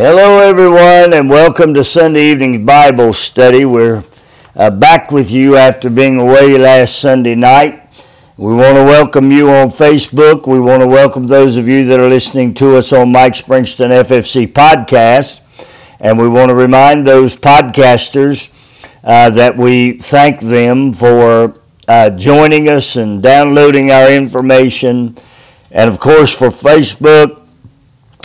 Hello, everyone, and welcome to Sunday evening Bible study. We're uh, back with you after being away last Sunday night. We want to welcome you on Facebook. We want to welcome those of you that are listening to us on Mike Springston FFC podcast. And we want to remind those podcasters uh, that we thank them for uh, joining us and downloading our information. And of course, for Facebook,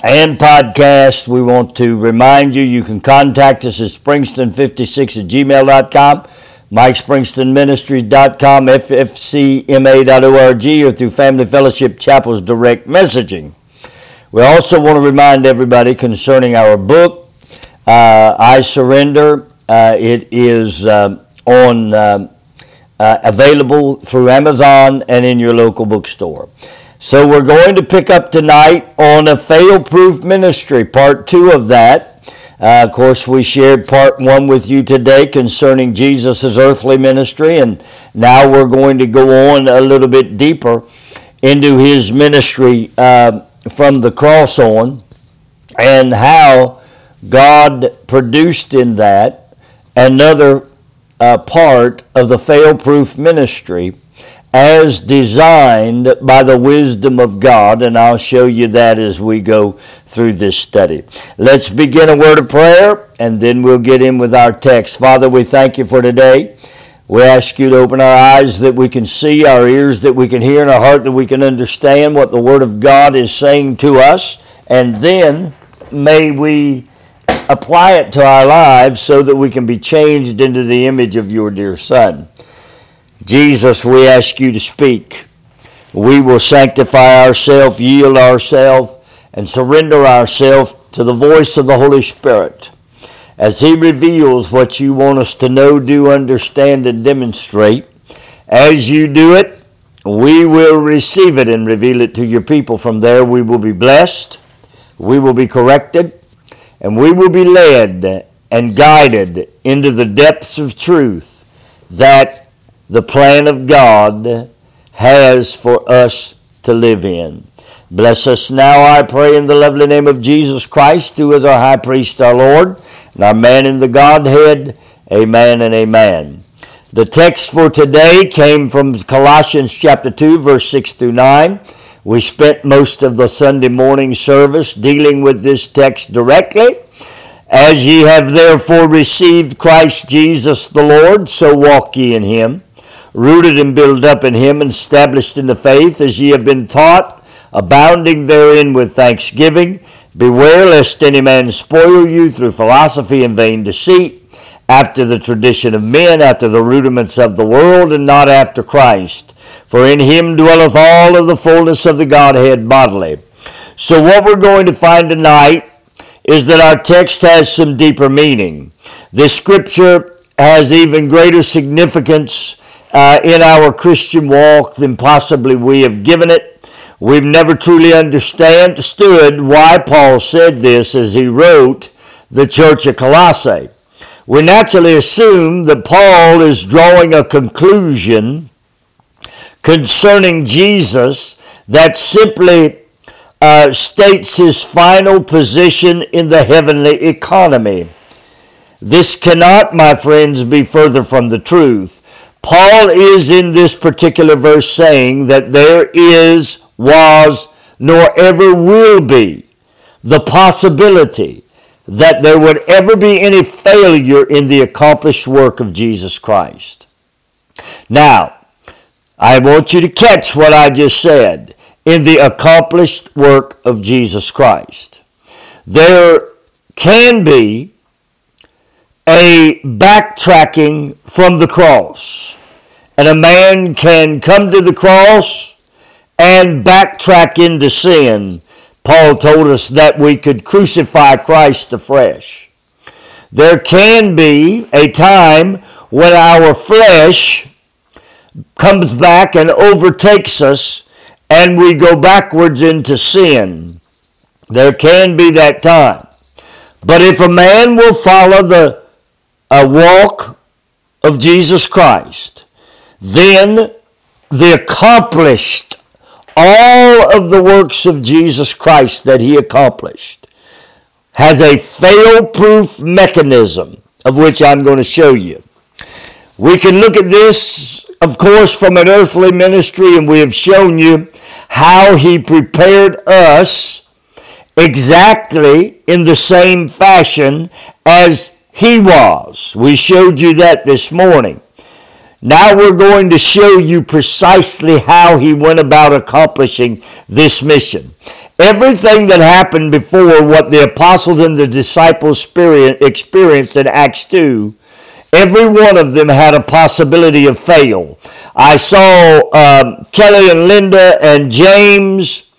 and podcast. We want to remind you you can contact us at springston56 at gmail.com, MikeSpringstonMinistries.com, FFCMA.org, or through Family Fellowship Chapel's direct messaging. We also want to remind everybody concerning our book, uh, I Surrender. Uh, it is uh, on uh, uh, available through Amazon and in your local bookstore. So we're going to pick up tonight on a fail-proof ministry, part two of that. Uh, of course, we shared part one with you today concerning Jesus' earthly ministry, and now we're going to go on a little bit deeper into his ministry uh, from the cross on and how God produced in that another uh, part of the fail-proof ministry as designed by the wisdom of God, and I'll show you that as we go through this study. Let's begin a word of prayer, and then we'll get in with our text. Father, we thank you for today. We ask you to open our eyes that we can see, our ears that we can hear, and our heart that we can understand what the Word of God is saying to us, and then may we apply it to our lives so that we can be changed into the image of your dear Son. Jesus, we ask you to speak. We will sanctify ourselves, yield ourselves, and surrender ourselves to the voice of the Holy Spirit as He reveals what you want us to know, do, understand, and demonstrate. As you do it, we will receive it and reveal it to your people. From there, we will be blessed, we will be corrected, and we will be led and guided into the depths of truth that the plan of God has for us to live in. Bless us now, I pray, in the lovely name of Jesus Christ, who is our high priest, our Lord, and our man in the Godhead. Amen and amen. The text for today came from Colossians chapter 2, verse 6 through 9. We spent most of the Sunday morning service dealing with this text directly. As ye have therefore received Christ Jesus the Lord, so walk ye in him rooted and built up in him, and established in the faith, as ye have been taught, abounding therein with thanksgiving. Beware lest any man spoil you through philosophy and vain deceit, after the tradition of men, after the rudiments of the world, and not after Christ. For in him dwelleth all of the fullness of the Godhead bodily. So, what we're going to find tonight is that our text has some deeper meaning. This scripture has even greater significance uh, in our Christian walk than possibly we have given it. We've never truly understood why Paul said this as he wrote the church of Colossae. We naturally assume that Paul is drawing a conclusion concerning Jesus that simply uh, states his final position in the heavenly economy. This cannot, my friends, be further from the truth. Paul is in this particular verse saying that there is, was, nor ever will be the possibility that there would ever be any failure in the accomplished work of Jesus Christ. Now, I want you to catch what I just said. In the accomplished work of Jesus Christ. There can be a backtracking from the cross. And a man can come to the cross and backtrack into sin. Paul told us that we could crucify Christ afresh. There can be a time when our flesh comes back and overtakes us and we go backwards into sin. There can be that time. But if a man will follow the a walk of Jesus Christ, then the accomplished all of the works of Jesus Christ that he accomplished has a fail-proof mechanism of which I'm going to show you. We can look at this, of course, from an earthly ministry, and we have shown you how he prepared us exactly in the same fashion as he was. We showed you that this morning. Now we're going to show you precisely how he went about accomplishing this mission. Everything that happened before what the apostles and the disciples experienced in Acts 2, every one of them had a possibility of fail. I saw um, Kelly and Linda and James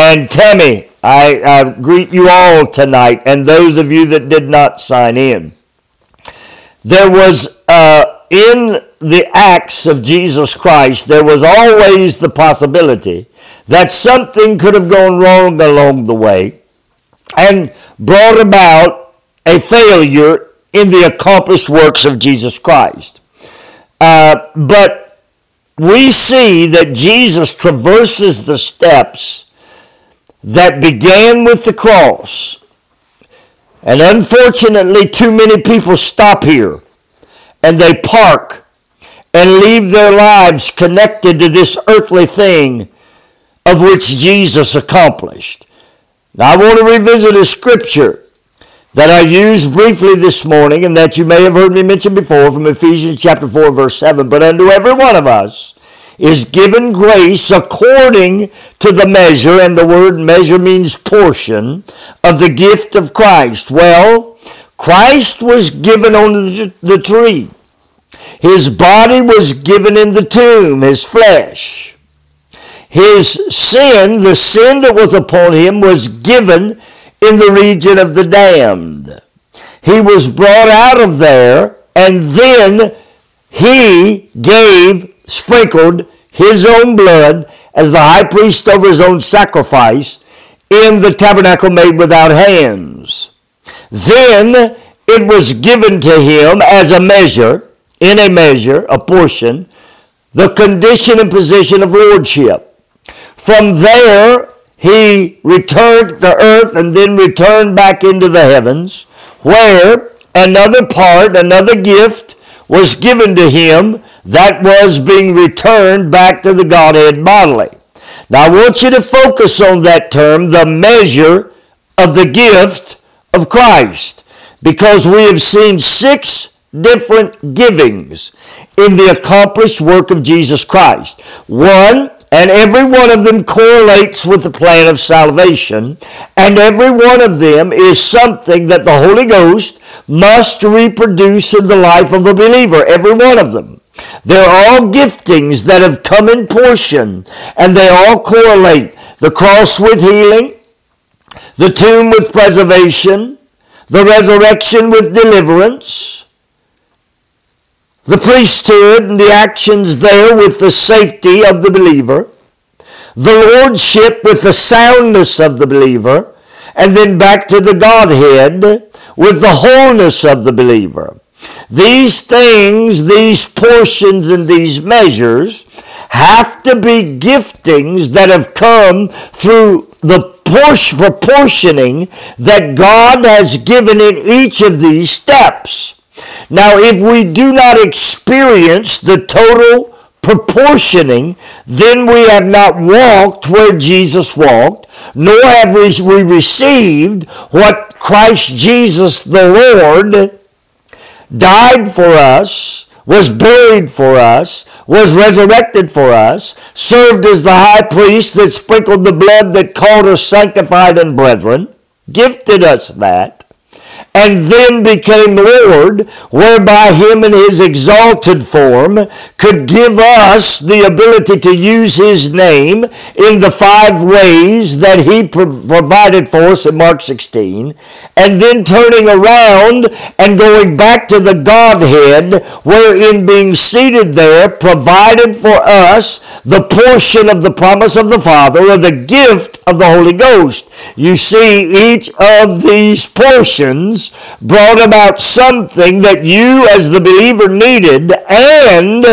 and Tammy. I, greet you all tonight and those of you that did not sign in. There was uh, in the acts of Jesus Christ, there was always the possibility that something could have gone wrong along the way and brought about a failure in the accomplished works of Jesus Christ. Uh, but we see that Jesus traverses the steps that began with the cross. And unfortunately, too many people stop here and they park and leave their lives connected to this earthly thing of which Jesus accomplished. Now, I want to revisit a scripture that I used briefly this morning and that you may have heard me mention before from Ephesians chapter 4, verse 7. But unto every one of us is given grace according to the measure, and the word measure means portion, of the gift of Christ. Well, Christ was given on the, tree. His body was given in the tomb, his flesh. His sin, the sin that was upon him, was given in the region of the damned. He was brought out of there, and then he gave, sprinkled his own blood as the high priest over his own sacrifice in the tabernacle made without hands. Then it was given to him as a measure, in a measure, a portion, the condition and position of lordship. From there, he returned to earth and then returned back into the heavens, where another part, another gift was given to him that was being returned back to the Godhead bodily. Now I want you to focus on that term, the measure of the gift of Christ, because we have seen six different givings in the accomplished work of Jesus Christ. One and every one of them correlates with the plan of salvation, and every one of them is something that the Holy Ghost must reproduce in the life of a believer, every one of them. They're all giftings that have come in portion, and they all correlate. The cross with healing, the tomb with preservation, the resurrection with deliverance, the priesthood and the actions there with the safety of the believer, the lordship with the soundness of the believer, and then back to the Godhead with the wholeness of the believer. These things, these portions, and these measures have to be giftings that have come through the proportioning that God has given in each of these steps. Now, if we do not experience the total proportioning, then we have not walked where Jesus walked, nor have we received what Christ Jesus the Lord died for us, was buried for us, was resurrected for us, served as the high priest that sprinkled the blood that called us sanctified and brethren, gifted us that and then became Lord, whereby him in his exalted form could give us the ability to use his name in the five ways that he provided for us in Mark 16, and then turning around and going back to the Godhead, wherein being seated there provided for us the portion of the promise of the Father or the gift of the Holy Ghost. You see, each of these portions brought about something that you as the believer needed and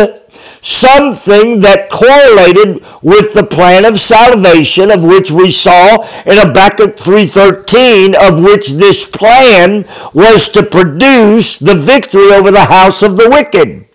something that correlated with the plan of salvation of which we saw in Habakkuk 3.13 of which this plan was to produce the victory over the house of the wicked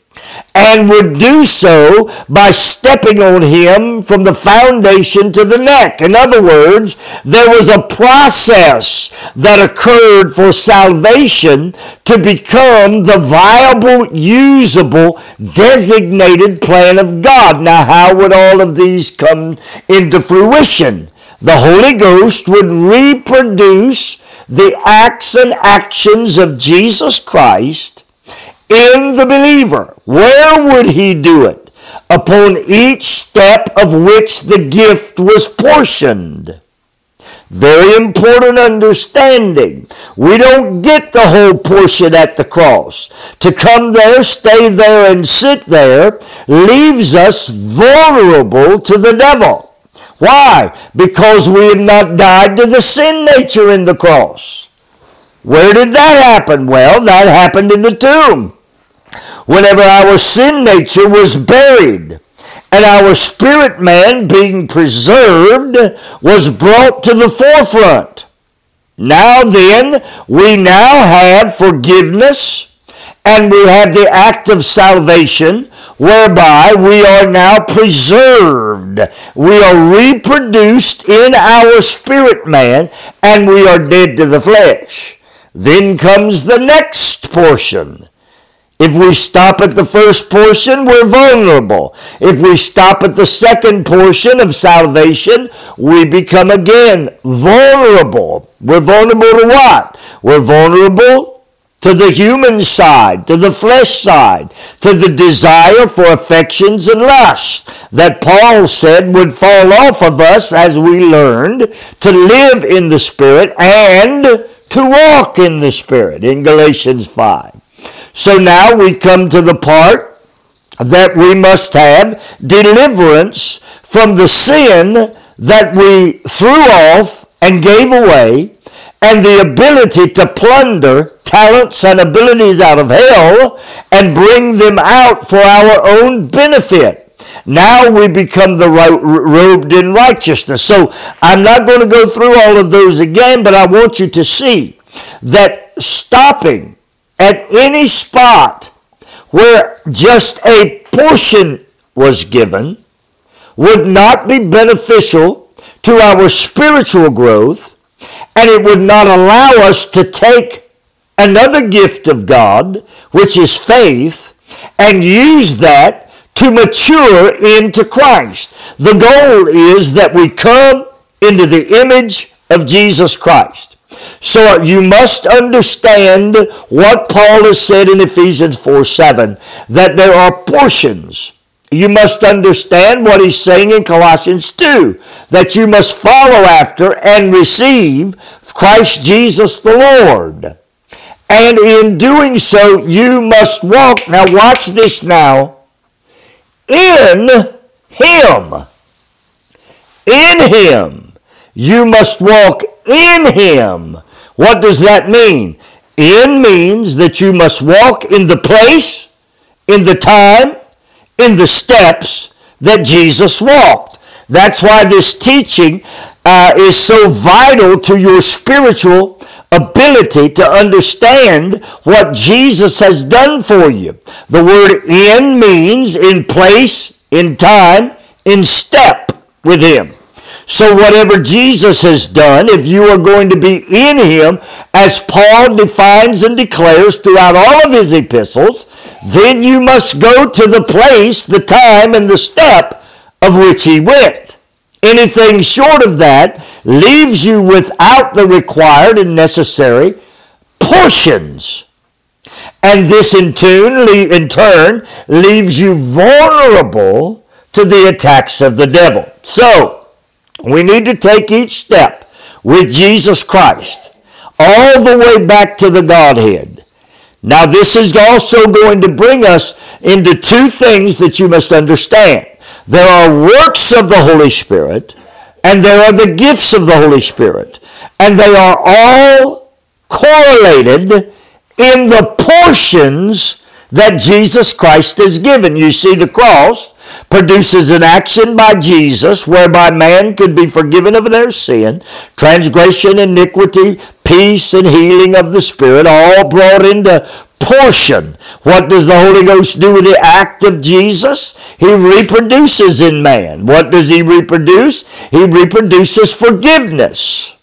and would do so by stepping on him from the foundation to the neck. In other words, there was a process that occurred for salvation to become the viable, usable, designated plan of God. Now, how would all of these come into fruition? The Holy Ghost would reproduce the acts and actions of Jesus Christ in the believer. Where would he do it? Upon each step of which the gift was portioned. Very important understanding. We don't get the whole portion at the cross. To come there, stay there, and sit there leaves us vulnerable to the devil. Why? Because we have not died to the sin nature in the cross. Where did that happen? Well, that happened in the tomb whenever our sin nature was buried and our spirit man being preserved was brought to the forefront. Now then, we now have forgiveness and we have the act of salvation whereby we are now preserved. We are reproduced in our spirit man and we are dead to the flesh. Then comes the next portion if we stop at the first portion, we're vulnerable. If we stop at the second portion of salvation, we become again vulnerable. We're vulnerable to what? We're vulnerable to the human side, to the flesh side, to the desire for affections and lust that Paul said would fall off of us as we learned to live in the Spirit and to walk in the Spirit in Galatians 5. So now we come to the part that we must have deliverance from the sin that we threw off and gave away and the ability to plunder talents and abilities out of hell and bring them out for our own benefit. Now we become the robed in righteousness. So I'm not going to go through all of those again, but I want you to see that stopping at any spot where just a portion was given would not be beneficial to our spiritual growth and it would not allow us to take another gift of God, which is faith, and use that to mature into Christ. The goal is that we come into the image of Jesus Christ. So you must understand what Paul has said in Ephesians 4 7, that there are portions. You must understand what he's saying in Colossians 2, that you must follow after and receive Christ Jesus the Lord. And in doing so, you must walk. Now, watch this now. In Him. In Him. You must walk in Him. What does that mean? In means that you must walk in the place, in the time, in the steps that Jesus walked. That's why this teaching uh, is so vital to your spiritual ability to understand what Jesus has done for you. The word in means in place, in time, in step with Him. So, whatever Jesus has done, if you are going to be in him, as Paul defines and declares throughout all of his epistles, then you must go to the place, the time, and the step of which he went. Anything short of that leaves you without the required and necessary portions. And this in turn, in turn leaves you vulnerable to the attacks of the devil. So, we need to take each step with Jesus Christ all the way back to the Godhead. Now, this is also going to bring us into two things that you must understand. There are works of the Holy Spirit, and there are the gifts of the Holy Spirit. And they are all correlated in the portions that Jesus Christ has given. You see, the cross produces an action by Jesus whereby man could be forgiven of their sin, transgression, iniquity, peace, and healing of the Spirit, all brought into portion. What does the Holy Ghost do with the act of Jesus? He reproduces in man. What does he reproduce? He reproduces forgiveness.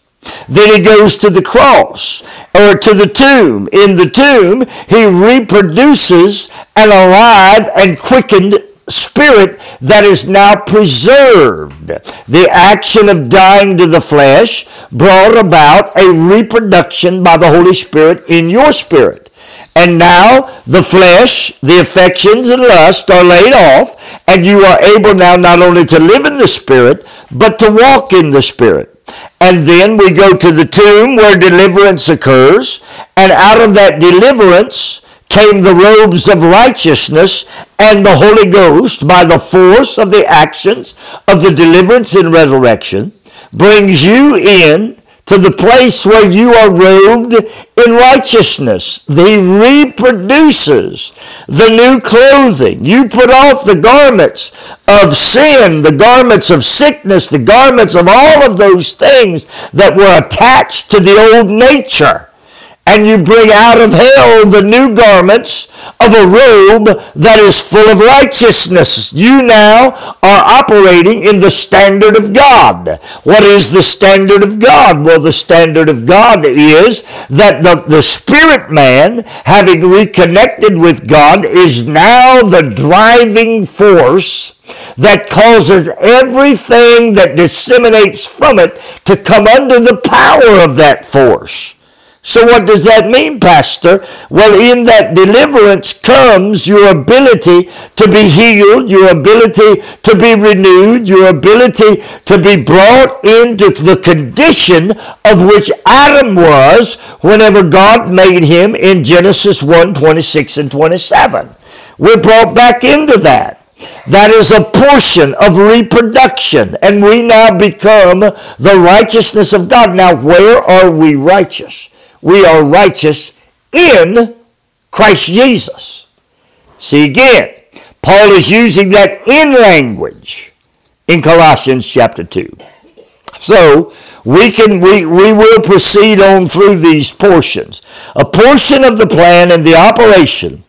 Then he goes to the cross or to the tomb. In the tomb, he reproduces an alive and quickened spirit that is now preserved. The action of dying to the flesh brought about a reproduction by the Holy Spirit in your spirit. And now the flesh, the affections and lust are laid off, and you are able now not only to live in the Spirit, but to walk in the Spirit. And then we go to the tomb where deliverance occurs, and out of that deliverance came the robes of righteousness and the Holy Ghost by the force of the actions of the deliverance and resurrection brings you in to the place where you are robed in righteousness. He reproduces the new clothing. You put off the garments of sin, the garments of sickness, the garments of all of those things that were attached to the old nature and you bring out of hell the new garments of a robe that is full of righteousness. You now are operating in the standard of God. What is the standard of God? Well, the standard of God is that the, the spirit man, having reconnected with God, is now the driving force that causes everything that disseminates from it to come under the power of that force. So what does that mean, Pastor? Well, in that deliverance comes your ability to be healed, your ability to be renewed, your ability to be brought into the condition of which Adam was whenever God made him in Genesis 1, 26 and 27. We're brought back into that. That is a portion of reproduction, and we now become the righteousness of God. Now, where are we righteous? We are righteous in Christ Jesus. See again, Paul is using that in language in Colossians chapter 2. So we can we, we will proceed on through these portions. A portion of the plan and the operation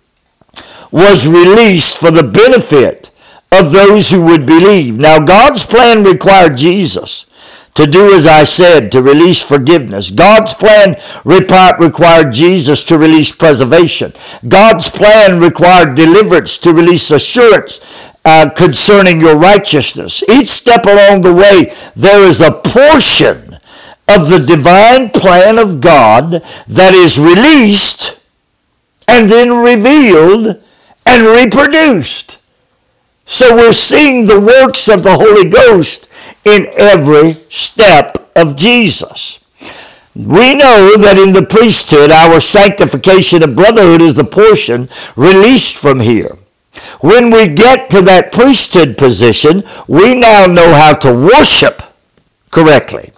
was released for the benefit of those who would believe. Now God's plan required Jesus to do as I said, to release forgiveness. God's plan required Jesus to release preservation. God's plan required deliverance to release assurance uh, concerning your righteousness. Each step along the way, there is a portion of the divine plan of God that is released and then revealed and reproduced. So we're seeing the works of the Holy Ghost in every step of Jesus. We know that in the priesthood, our sanctification of brotherhood is the portion released from here. When we get to that priesthood position, we now know how to worship correctly.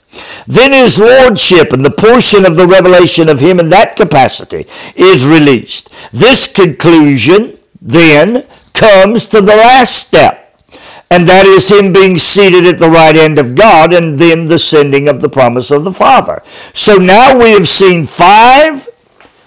Then his lordship and the portion of the revelation of him in that capacity is released. This conclusion then comes to the last step, and that is him being seated at the right hand of God and then the sending of the promise of the Father. So now we have seen five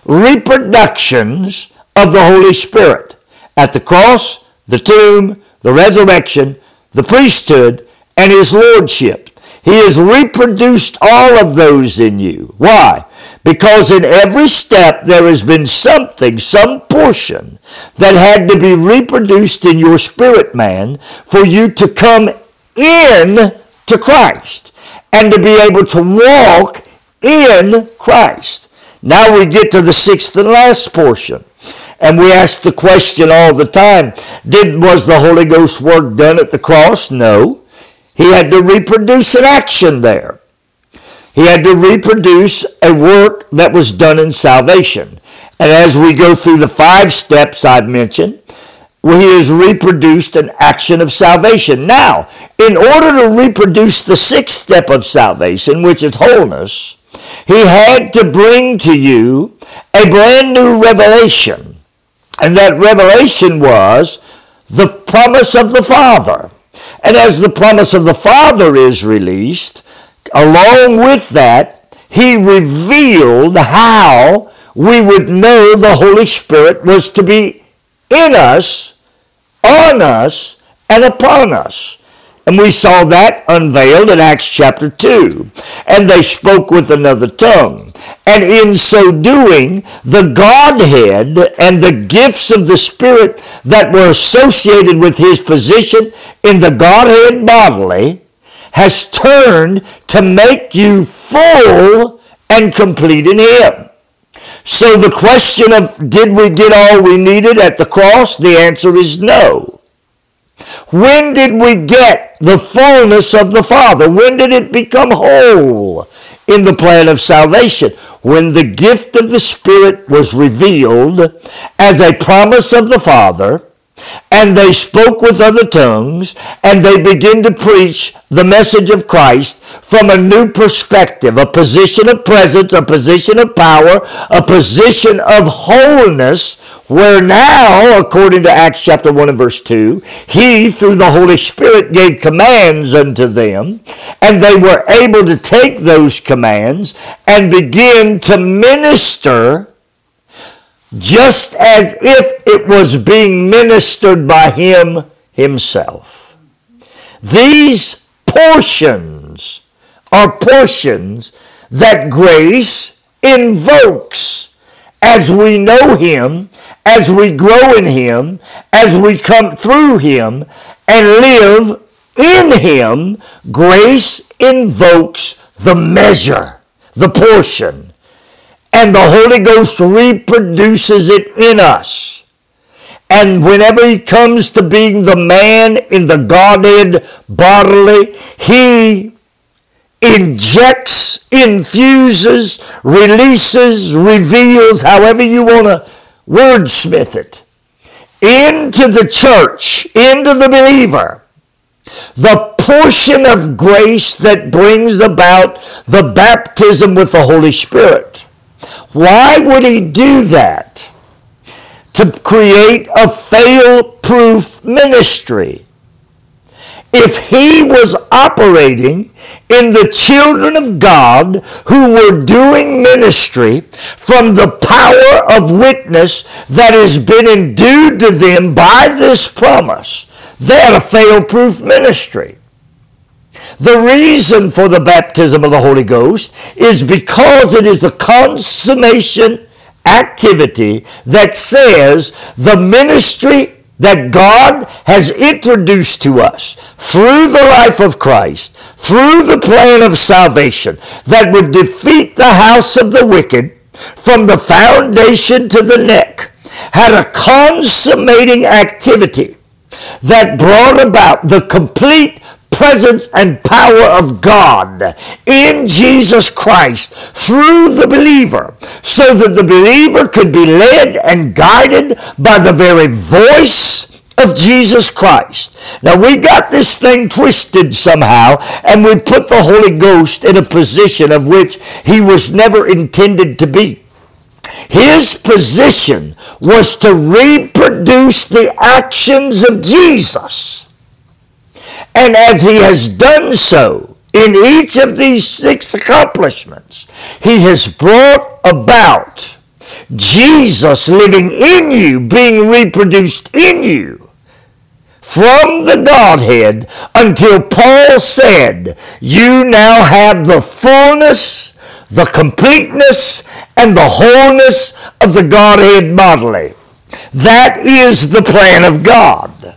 reproductions of the Holy Spirit at the cross, the tomb, the resurrection, the priesthood, and his lordship. He has reproduced all of those in you. Why? Because in every step there has been something, some portion that had to be reproduced in your spirit man for you to come in to Christ and to be able to walk in Christ. Now we get to the sixth and last portion. And we ask the question all the time, did was the Holy Ghost work done at the cross? No. He had to reproduce an action there. He had to reproduce a work that was done in salvation. And as we go through the five steps I've mentioned, he has reproduced an action of salvation. Now, in order to reproduce the sixth step of salvation, which is wholeness, he had to bring to you a brand new revelation And that revelation was the promise of the Father. And as the promise of the Father is released, along with that, he revealed how we would know the Holy Spirit was to be in us, on us, and upon us. And we saw that unveiled in Acts chapter 2. And they spoke with another tongue. And in so doing, the Godhead and the gifts of the Spirit that were associated with his position in the Godhead bodily has turned to make you full and complete in him. So the question of did we get all we needed at the cross? The answer is no. When did we get the fullness of the Father? When did it become whole in the plan of salvation? When the gift of the Spirit was revealed as a promise of the Father and they spoke with other tongues, and they began to preach the message of Christ from a new perspective, a position of presence, a position of power, a position of wholeness, where now, according to Acts chapter 1 and verse 2, he, through the Holy Spirit, gave commands unto them, and they were able to take those commands and begin to minister just as if it was being ministered by him himself. These portions are portions that grace invokes as we know him, as we grow in him, as we come through him and live in him, grace invokes the measure, the portion and the Holy Ghost reproduces it in us. And whenever he comes to being the man in the Godhead bodily, he injects, infuses, releases, reveals, however you want to wordsmith it, into the church, into the believer, the portion of grace that brings about the baptism with the Holy Spirit. Why would he do that? To create a fail proof ministry. If he was operating in the children of God who were doing ministry from the power of witness that has been endued to them by this promise, they had a fail proof ministry. The reason for the baptism of the Holy Ghost is because it is the consummation activity that says the ministry that God has introduced to us through the life of Christ, through the plan of salvation that would defeat the house of the wicked from the foundation to the neck, had a consummating activity that brought about the complete presence and power of God in Jesus Christ through the believer so that the believer could be led and guided by the very voice of Jesus Christ. Now we got this thing twisted somehow and we put the Holy Ghost in a position of which he was never intended to be. His position was to reproduce the actions of Jesus. And as he has done so in each of these six accomplishments, he has brought about Jesus living in you, being reproduced in you from the Godhead until Paul said, You now have the fullness, the completeness, and the wholeness of the Godhead bodily. That is the plan of God.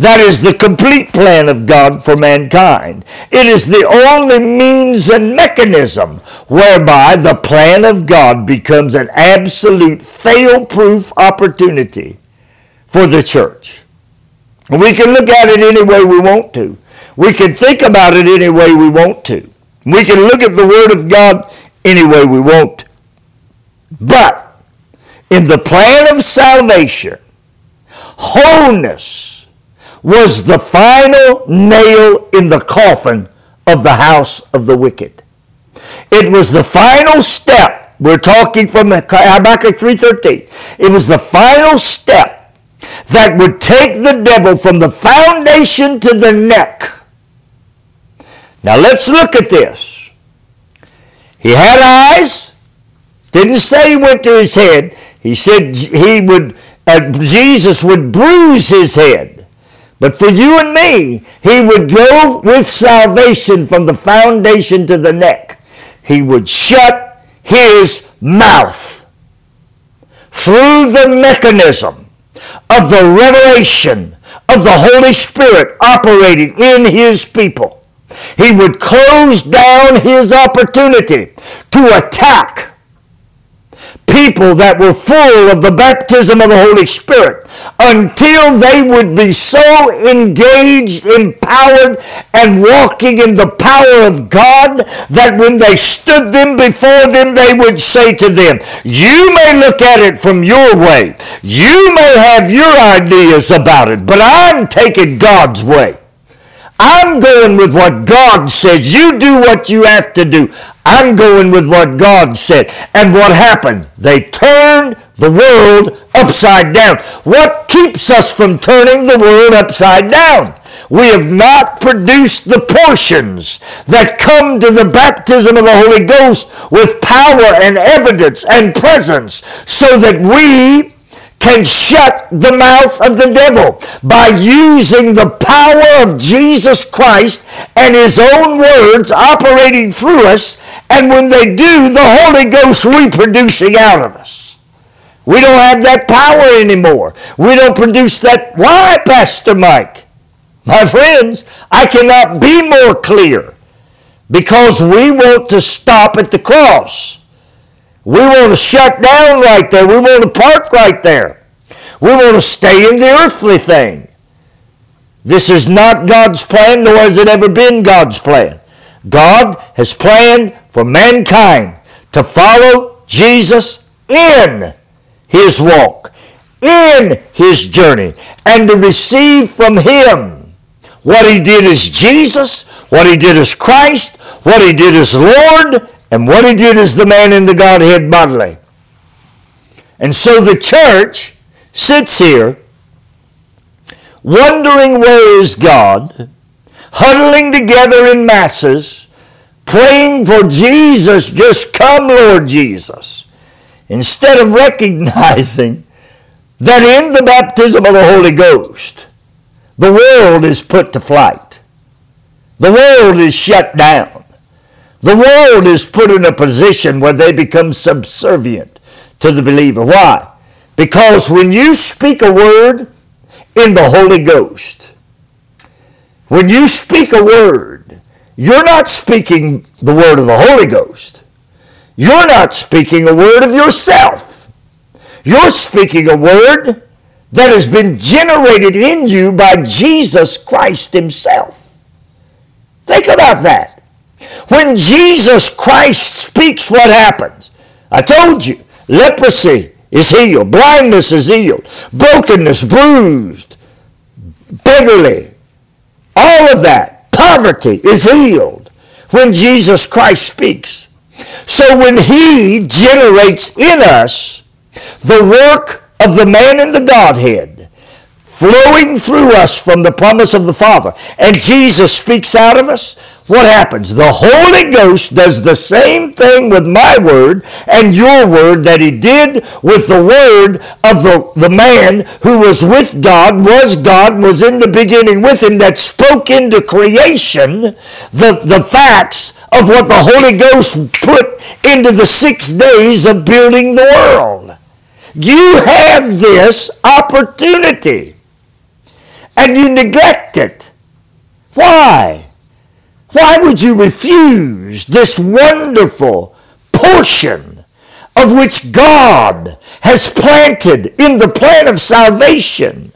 That is the complete plan of God for mankind. It is the only means and mechanism whereby the plan of God becomes an absolute fail-proof opportunity for the church. We can look at it any way we want to. We can think about it any way we want to. We can look at the Word of God any way we want. But in the plan of salvation, wholeness was the final nail in the coffin of the house of the wicked. It was the final step We're talking from Habakkuk 3.13. It was the final step that would take the devil from the foundation to the neck. Now let's look at this. He had eyes. Didn't say he went to his head. He said he would, uh, Jesus would bruise his head. But for you and me, he would go with salvation from the foundation to the neck. He would shut his mouth through the mechanism of the revelation of the Holy Spirit operating in his people. He would close down his opportunity to attack people that were full of the baptism of the Holy Spirit until they would be so engaged, empowered, and walking in the power of God that when they stood them before them, they would say to them, You may look at it from your way. You may have your ideas about it, but I'm taking God's way. I'm going with what God says. You do what you have to do. I'm going with what God said. And what happened? They turned the world upside down. What keeps us from turning the world upside down? We have not produced the portions that come to the baptism of the Holy Ghost with power and evidence and presence so that we can shut the mouth of the devil by using the power of Jesus Christ and his own words operating through us, and when they do, the Holy Ghost reproducing out of us. We don't have that power anymore. We don't produce that. Why, Pastor Mike? My friends, I cannot be more clear because we want to stop at the cross. We want to shut down right there. We want to park right there. We want to stay in the earthly thing. This is not God's plan, nor has it ever been God's plan. God has planned for mankind to follow Jesus in his walk, in his journey, and to receive from him what he did as Jesus, what he did as Christ, what he did as Lord, and what he did as the man in the Godhead bodily. And so the church sits here wondering where is God, huddling together in masses, praying for Jesus, just come, Lord Jesus, instead of recognizing that in the baptism of the Holy Ghost, the world is put to flight. The world is shut down. The world is put in a position where they become subservient to the believer. Why? Because when you speak a word in the Holy Ghost, when you speak a word, you're not speaking the word of the Holy Ghost. You're not speaking a word of yourself. You're speaking a word that has been generated in you by Jesus Christ Himself. Think about that. When Jesus Christ speaks, what happens? I told you, leprosy is healed, blindness is healed, brokenness, bruised, beggarly, all of that, poverty is healed when Jesus Christ speaks. So when He generates in us the work of the man in the Godhead, flowing through us from the promise of the Father, and Jesus speaks out of us, what happens? The Holy Ghost does the same thing with my word and your word that he did with the word of the, the man who was with God, was God, was in the beginning with him, that spoke into creation the, the facts of what the Holy Ghost put into the six days of building the world. You have this opportunity and you neglect it. Why? Why would you refuse this wonderful portion of which God has planted in the plan of salvation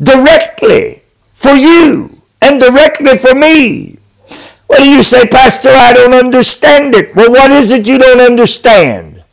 directly for you and directly for me? Well, you say, Pastor, I don't understand it. Well, what is it you don't understand?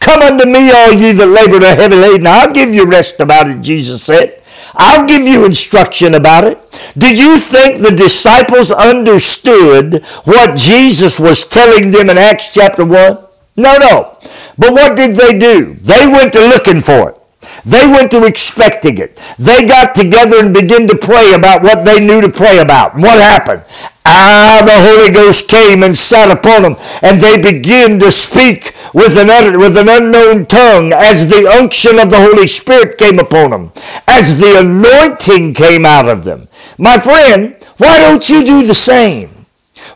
Come unto me, all ye that labor and are heavy laden. I'll give you rest about it, Jesus said. I'll give you instruction about it. Did you think the disciples understood what Jesus was telling them in Acts chapter 1? No, no. But what did they do? They went to looking for it. They went to expecting it. They got together and began to pray about what they knew to pray about. What happened? Ah, the Holy Ghost came and sat upon them, and they began to speak with an, with an unknown tongue as the unction of the Holy Spirit came upon them, as the anointing came out of them. My friend, why don't you do the same?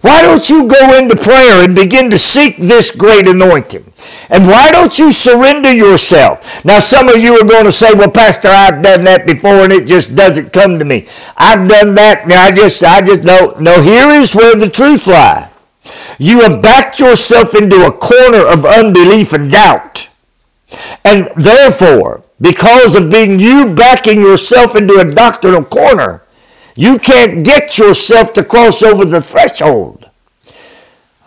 Why don't you go into prayer and begin to seek this great anointing? And why don't you surrender yourself? Now, some of you are going to say, well, Pastor, I've done that before and it just doesn't come to me. I've done that and I just, I just, no, no, here is where the truth lies. You have backed yourself into a corner of unbelief and doubt. And therefore, because of being you backing yourself into a doctrinal corner, you can't get yourself to cross over the threshold.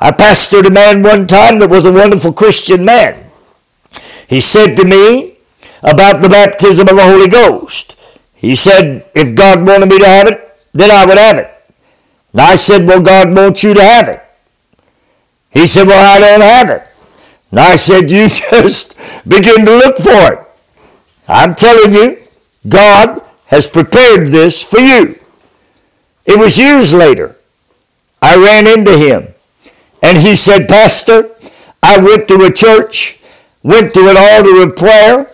I pastored a man one time that was a wonderful Christian man. He said to me about the baptism of the Holy Ghost. He said, if God wanted me to have it, then I would have it. And I said, well, God wants you to have it. He said, well, I don't have it. And I said, you just begin to look for it. I'm telling you, God has prepared this for you. It was years later. I ran into him and he said, Pastor, I went to a church, went to an altar of prayer,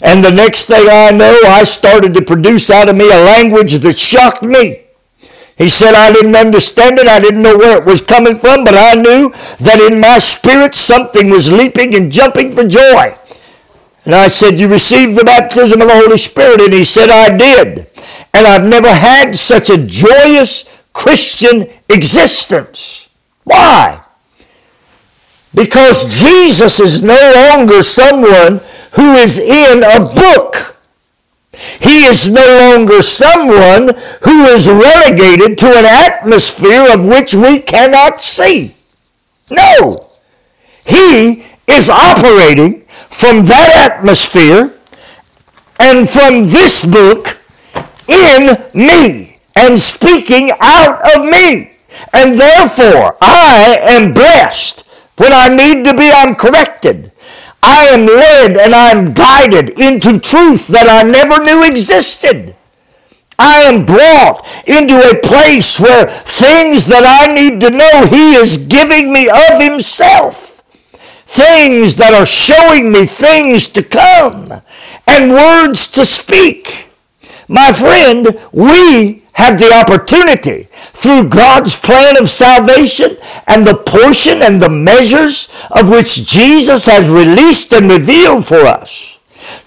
and the next thing I know, I started to produce out of me a language that shocked me. He said, I didn't understand it. I didn't know where it was coming from, but I knew that in my spirit something was leaping and jumping for joy. And I said, You received the baptism of the Holy Spirit? And he said, I did. And I've never had such a joyous Christian existence. Why? Because Jesus is no longer someone who is in a book. He is no longer someone who is relegated to an atmosphere of which we cannot see. No. He is operating from that atmosphere and from this book in me and speaking out of me. And therefore, I am blessed. When I need to be, I'm corrected. I am led and I'm guided into truth that I never knew existed. I am brought into a place where things that I need to know He is giving me of Himself. Things that are showing me things to come and words to speak. My friend, we have the opportunity through God's plan of salvation and the portion and the measures of which Jesus has released and revealed for us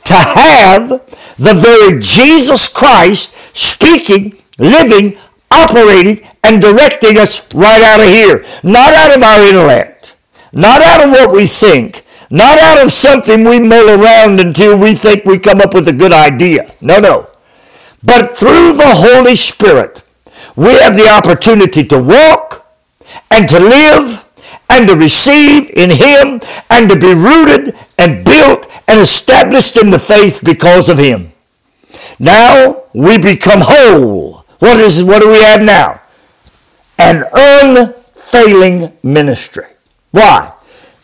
to have the very Jesus Christ speaking, living, operating, and directing us right out of here. Not out of our intellect, not out of what we think, not out of something we mull around until we think we come up with a good idea. No, no. But through the Holy Spirit, we have the opportunity to walk and to live and to receive in Him and to be rooted and built and established in the faith because of Him. Now we become whole. What is what do we have now? An unfailing ministry. Why?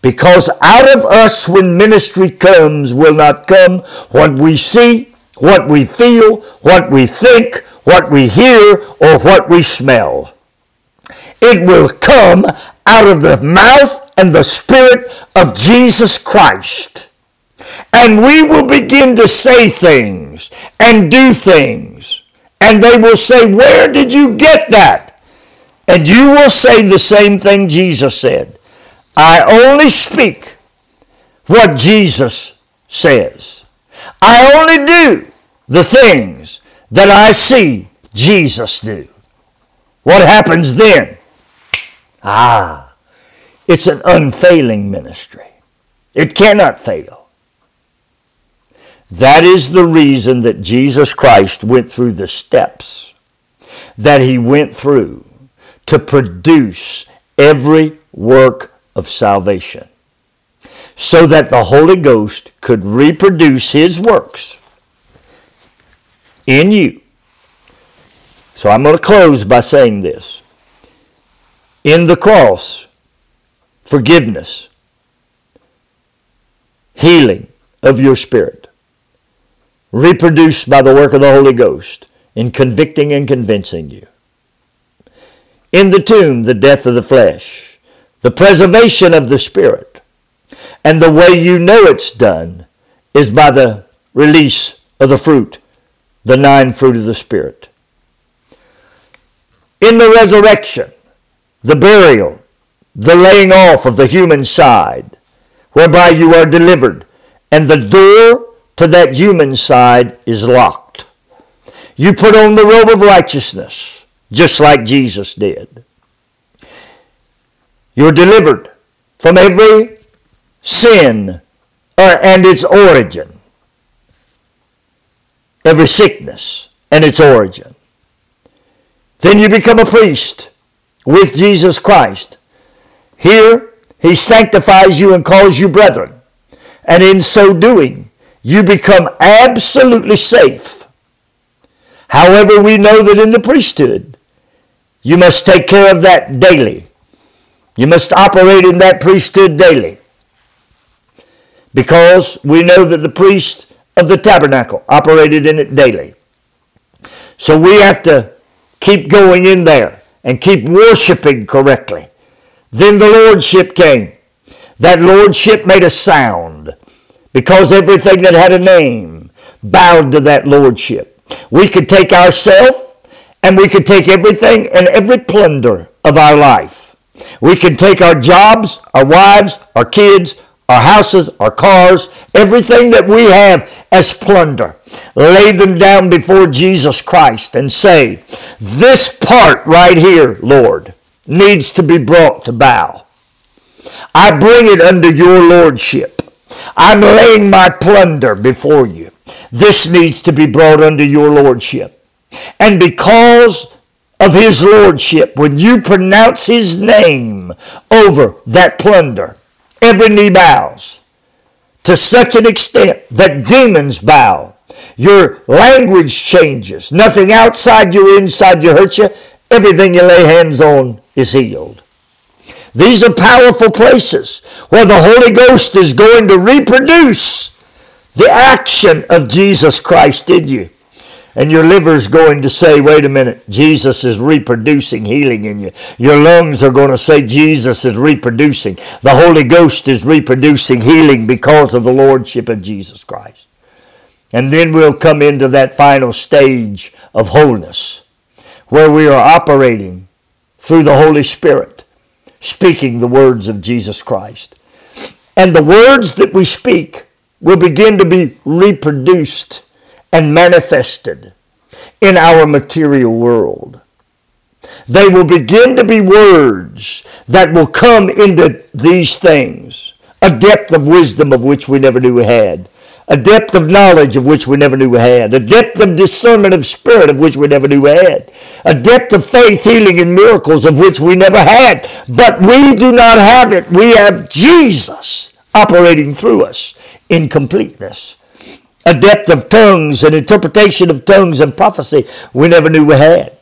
Because out of us when ministry comes will not come what we see, what we feel, what we think, what we hear, or what we smell. It will come out of the mouth and the spirit of Jesus Christ. And we will begin to say things and do things. And they will say, Where did you get that? And you will say the same thing Jesus said. I only speak what Jesus says. I only do the things that I see Jesus do. What happens then? Ah, it's an unfailing ministry. It cannot fail. That is the reason that Jesus Christ went through the steps that he went through to produce every work of salvation so that the Holy Ghost could reproduce his works in you. So I'm going to close by saying this. In the cross, forgiveness healing of your spirit, reproduced by the work of the Holy Ghost in convicting and convincing you. In the tomb, the death of the flesh, the preservation of the spirit, and the way you know it's done is by the release of the fruit, the nine fruit of the Spirit. In the resurrection, the burial, the laying off of the human side, whereby you are delivered, and the door to that human side is locked. You put on the robe of righteousness, just like Jesus did. You're delivered from every sin uh, and its origin, every sickness and its origin. Then you become a priest with Jesus Christ. Here, he sanctifies you and calls you brethren. And in so doing, you become absolutely safe. However, we know that in the priesthood, you must take care of that daily. You must operate in that priesthood daily because we know that the priest of the tabernacle operated in it daily. So we have to keep going in there and keep worshiping correctly. Then the lordship came. That lordship made a sound because everything that had a name bowed to that lordship. We could take ourselves and we could take everything and every plunder of our life. We could take our jobs, our wives, our kids, our houses, our cars, everything that we have as plunder. Lay them down before Jesus Christ and say, This part right here, Lord, needs to be brought to bow. I bring it under your lordship. I'm laying my plunder before you. This needs to be brought under your lordship. And because of his lordship, when you pronounce his name over that plunder, every knee bows to such an extent that demons bow. Your language changes. Nothing outside you, inside you hurts you. Everything you lay hands on is healed. These are powerful places where the Holy Ghost is going to reproduce the action of Jesus Christ in you and your liver's going to say, wait a minute, Jesus is reproducing healing in you. Your lungs are going to say, Jesus is reproducing. The Holy Ghost is reproducing healing because of the Lordship of Jesus Christ. And then we'll come into that final stage of wholeness where we are operating through the Holy Spirit, speaking the words of Jesus Christ. And the words that we speak will begin to be reproduced and manifested in our material world. They will begin to be words that will come into these things, a depth of wisdom of which we never knew we had, a depth of knowledge of which we never knew we had, a depth of discernment of spirit of which we never knew we had, a depth of faith, healing, and miracles of which we never had. But we do not have it. We have Jesus operating through us in completeness a depth of tongues and interpretation of tongues and prophecy we never knew we had.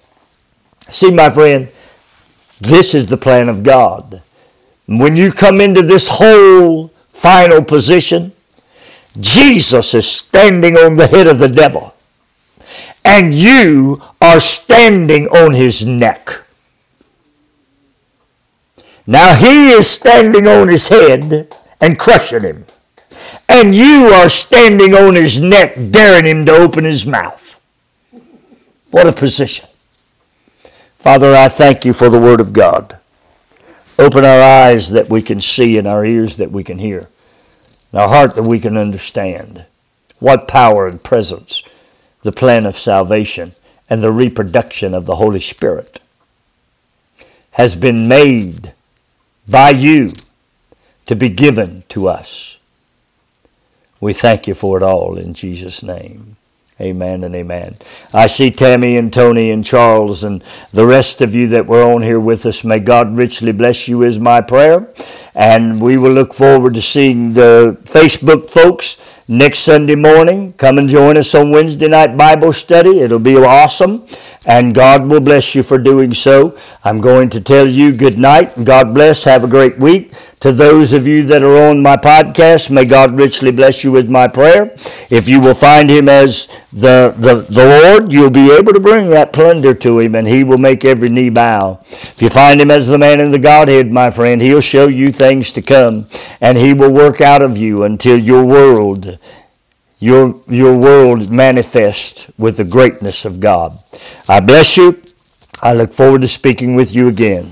See, my friend, this is the plan of God. When you come into this whole final position, Jesus is standing on the head of the devil, and you are standing on his neck. Now he is standing on his head and crushing him and you are standing on his neck, daring him to open his mouth. What a position. Father, I thank you for the Word of God. Open our eyes that we can see and our ears that we can hear, and our heart that we can understand. What power and presence the plan of salvation and the reproduction of the Holy Spirit has been made by you to be given to us. We thank you for it all in Jesus' name. Amen and amen. I see Tammy and Tony and Charles and the rest of you that were on here with us. May God richly bless you, is my prayer. And we will look forward to seeing the Facebook folks next Sunday morning. Come and join us on Wednesday night Bible study. It'll be awesome. And God will bless you for doing so. I'm going to tell you good night God bless. Have a great week. To those of you that are on my podcast, may God richly bless you with my prayer. If you will find him as the, the, the Lord, you'll be able to bring that plunder to him and he will make every knee bow. If you find him as the man in the Godhead, my friend, he'll show you things to come and he will work out of you until your world your, your world manifest with the greatness of God. I bless you. I look forward to speaking with you again.